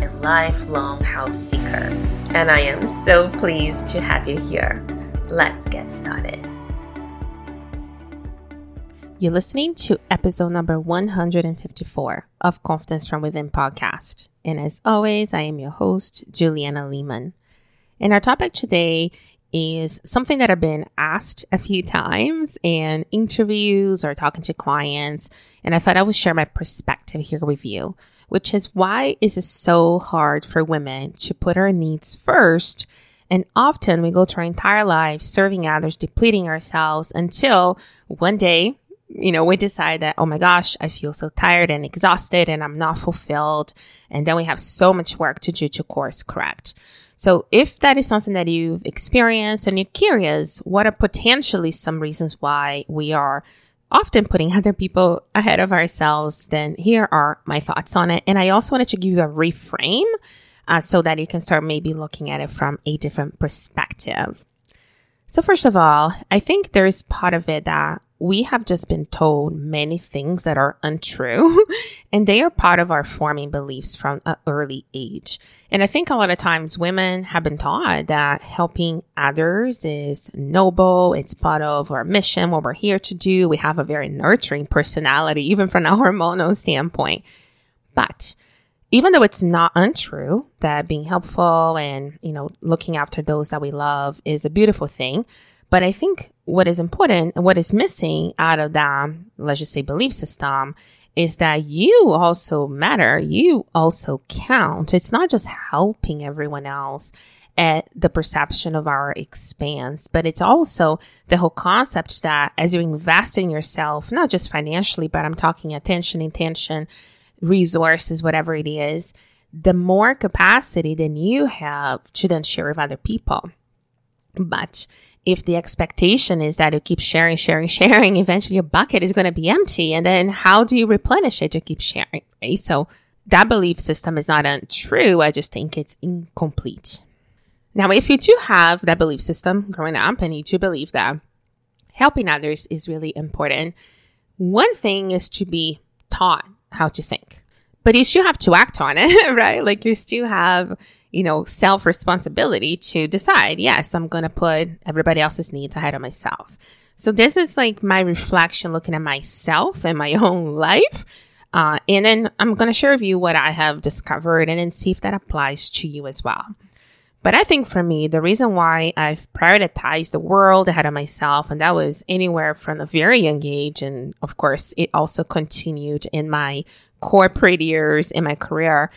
and lifelong health seeker. And I am so pleased to have you here. Let's get started. You're listening to episode number 154 of Confidence from Within podcast. And as always, I am your host, Juliana Lehman. And our topic today is something that I've been asked a few times in interviews or talking to clients. And I thought I would share my perspective here with you, which is why is it so hard for women to put our needs first? And often we go through our entire lives serving others, depleting ourselves until one day, you know, we decide that, oh my gosh, I feel so tired and exhausted and I'm not fulfilled. And then we have so much work to do to course correct. So if that is something that you've experienced and you're curious, what are potentially some reasons why we are often putting other people ahead of ourselves, then here are my thoughts on it. And I also wanted to give you a reframe uh, so that you can start maybe looking at it from a different perspective. So first of all, I think there's part of it that we have just been told many things that are untrue and they are part of our forming beliefs from an early age. And I think a lot of times women have been taught that helping others is noble. It's part of our mission, what we're here to do. We have a very nurturing personality, even from a hormonal standpoint. But even though it's not untrue that being helpful and, you know, looking after those that we love is a beautiful thing, but I think what is important and what is missing out of that, let's just say belief system is that you also matter. You also count. It's not just helping everyone else at the perception of our expanse, but it's also the whole concept that as you invest in yourself, not just financially, but I'm talking attention, intention, resources, whatever it is, the more capacity than you have to then share with other people. But if the expectation is that you keep sharing, sharing, sharing, eventually your bucket is going to be empty. And then how do you replenish it to keep sharing? Right? So that belief system is not untrue. I just think it's incomplete. Now, if you do have that belief system growing up and you do believe that helping others is really important, one thing is to be taught how to think, but you still have to act on it, right? Like you still have you know, self responsibility to decide, yes, I'm going to put everybody else's needs ahead of myself. So this is like my reflection looking at myself and my own life. Uh, and then I'm going to share with you what I have discovered and then see if that applies to you as well. But I think for me, the reason why I've prioritized the world ahead of myself, and that was anywhere from a very young age. And of course, it also continued in my corporate years in my career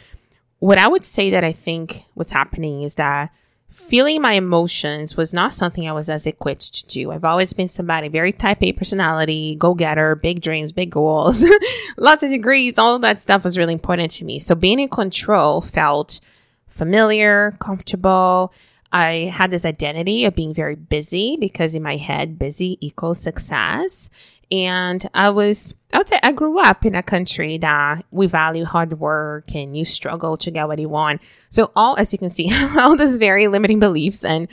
what I would say that I think was happening is that feeling my emotions was not something I was as equipped to do. I've always been somebody very type A personality, go getter, big dreams, big goals, lots of degrees, all of that stuff was really important to me. So being in control felt familiar, comfortable. I had this identity of being very busy because in my head, busy equals success. And I was, I would say I grew up in a country that we value hard work and you struggle to get what you want. So all, as you can see, all these very limiting beliefs and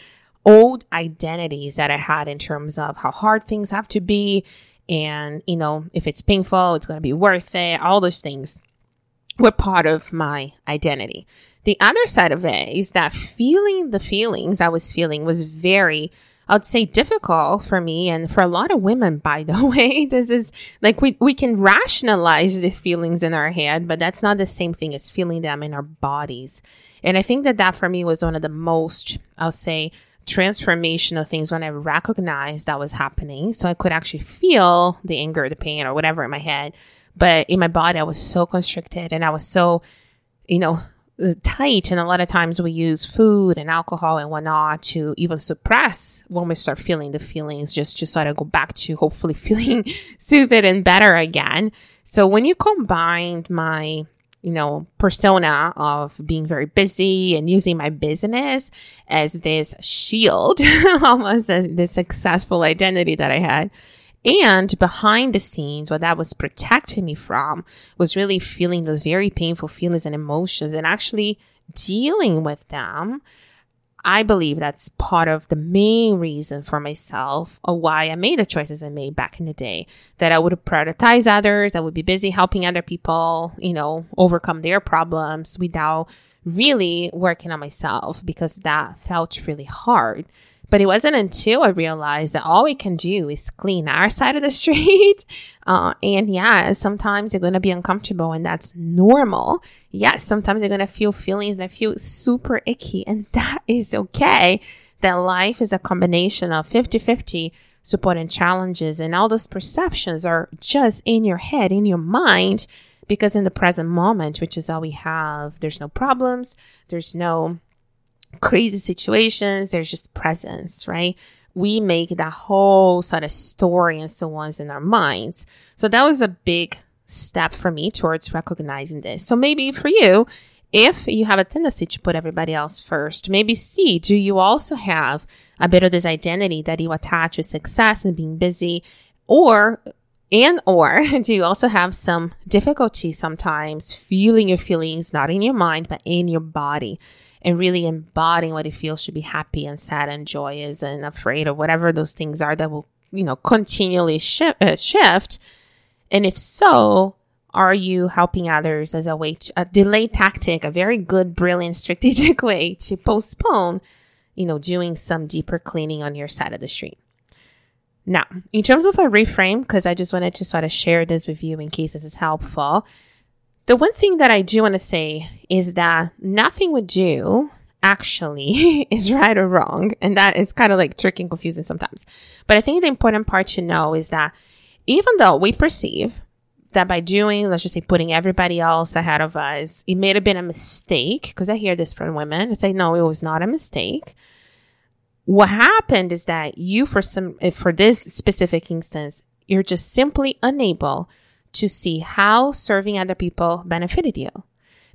old identities that I had in terms of how hard things have to be. And, you know, if it's painful, it's going to be worth it. All those things were part of my identity. The other side of it is that feeling the feelings I was feeling was very I'd say difficult for me and for a lot of women, by the way. This is like we, we can rationalize the feelings in our head, but that's not the same thing as feeling them in our bodies. And I think that that for me was one of the most, I'll say, transformational things when I recognized that was happening. So I could actually feel the anger, the pain, or whatever in my head. But in my body, I was so constricted and I was so, you know, tight and a lot of times we use food and alcohol and whatnot to even suppress when we start feeling the feelings just to sort of go back to hopefully feeling soothed and better again so when you combine my you know, persona of being very busy and using my business as this shield, almost as this successful identity that I had. And behind the scenes, what that was protecting me from was really feeling those very painful feelings and emotions and actually dealing with them I believe that's part of the main reason for myself or why I made the choices I made back in the day. That I would prioritize others, I would be busy helping other people, you know, overcome their problems without really working on myself because that felt really hard. But it wasn't until I realized that all we can do is clean our side of the street. Uh, and yeah, sometimes you're going to be uncomfortable and that's normal. Yes, sometimes you're going to feel feelings that feel super icky and that is okay. That life is a combination of 50 50 support and challenges and all those perceptions are just in your head, in your mind. Because in the present moment, which is all we have, there's no problems, there's no crazy situations, there's just presence, right? We make that whole sort of story and so on in our minds. So that was a big step for me towards recognizing this. So maybe for you, if you have a tendency to put everybody else first, maybe see, do you also have a bit of this identity that you attach with success and being busy or and or do you also have some difficulty sometimes feeling your feelings not in your mind but in your body and really embodying what it feels to be happy and sad and joyous and afraid of whatever those things are that will, you know, continually shift, uh, shift. And if so, are you helping others as a way to, a delay tactic, a very good, brilliant, strategic way to postpone, you know, doing some deeper cleaning on your side of the street? Now, in terms of a reframe, because I just wanted to sort of share this with you in case this is helpful, the one thing that I do want to say is that nothing we do actually is right or wrong. And that is kind of like tricky and confusing sometimes. But I think the important part to know is that even though we perceive that by doing, let's just say, putting everybody else ahead of us, it may have been a mistake, because I hear this from women. I say, no, it was not a mistake. What happened is that you, for some, eh, for this specific instance, you're just simply unable to see how serving other people benefited you.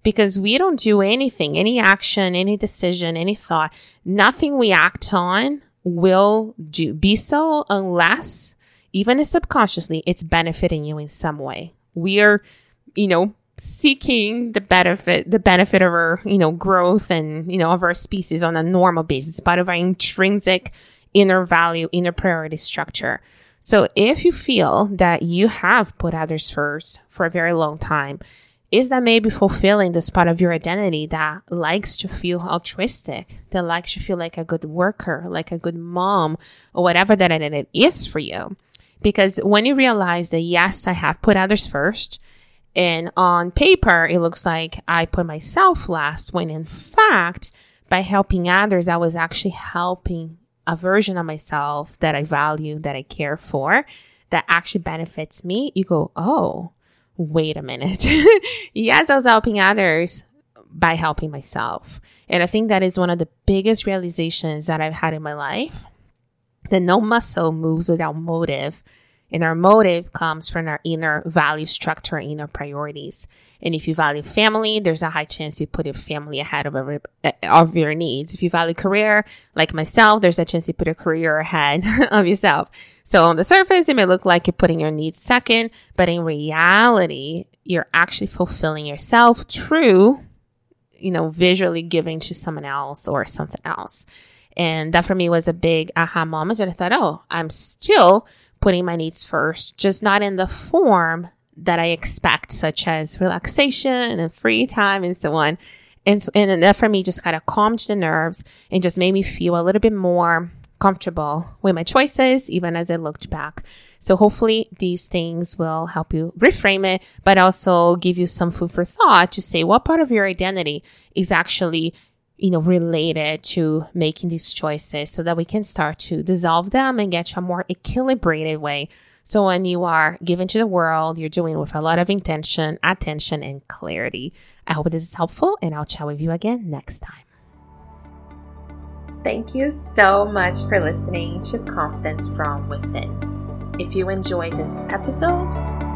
Because we don't do anything, any action, any decision, any thought, nothing we act on will do be so unless even subconsciously it's benefiting you in some way. We are, you know, seeking the benefit the benefit of our, you know, growth and, you know, of our species on a normal basis, part of our intrinsic inner value, inner priority structure. So if you feel that you have put others first for a very long time, is that maybe fulfilling this part of your identity that likes to feel altruistic, that likes to feel like a good worker, like a good mom, or whatever that identity is for you? Because when you realize that, yes, I have put others first, and on paper, it looks like I put myself last, when in fact, by helping others, I was actually helping a version of myself that I value, that I care for, that actually benefits me, you go, oh, wait a minute. yes, I was helping others by helping myself. And I think that is one of the biggest realizations that I've had in my life that no muscle moves without motive. And our motive comes from our inner value structure, inner priorities. And if you value family, there's a high chance you put your family ahead of, every, eh, of your needs. If you value career, like myself, there's a chance you put your career ahead of yourself. So on the surface, it may look like you're putting your needs second, but in reality, you're actually fulfilling yourself through, you know, visually giving to someone else or something else. And that for me was a big aha moment. And I thought, oh, I'm still putting my needs first, just not in the form that I expect, such as relaxation and free time and so on. And, and that for me just kind of calmed the nerves and just made me feel a little bit more comfortable with my choices, even as I looked back. So hopefully these things will help you reframe it, but also give you some food for thought to say what part of your identity is actually you know, related to making these choices so that we can start to dissolve them and get to a more equilibrated way. So when you are given to the world, you're doing with a lot of intention, attention, and clarity. I hope this is helpful and I'll chat with you again next time. Thank you so much for listening to Confidence from Within. If you enjoyed this episode,